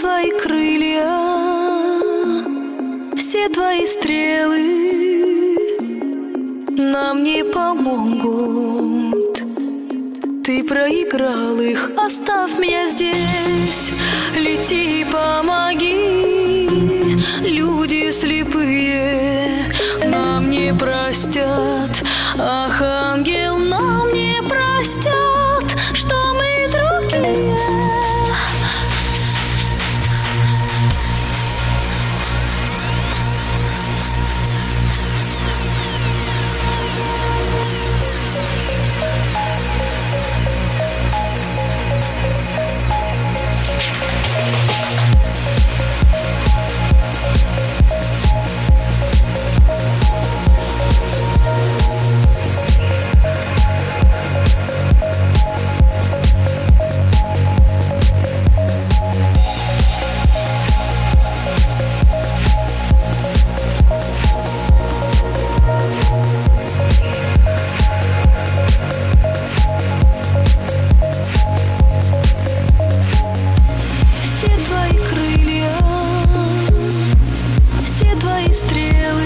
твои крылья, все твои стрелы нам не помогут. Ты проиграл их, оставь меня здесь, лети помоги. Люди слепые нам не простят, ах, ангел нам не простят. Твои крылья, все твои стрелы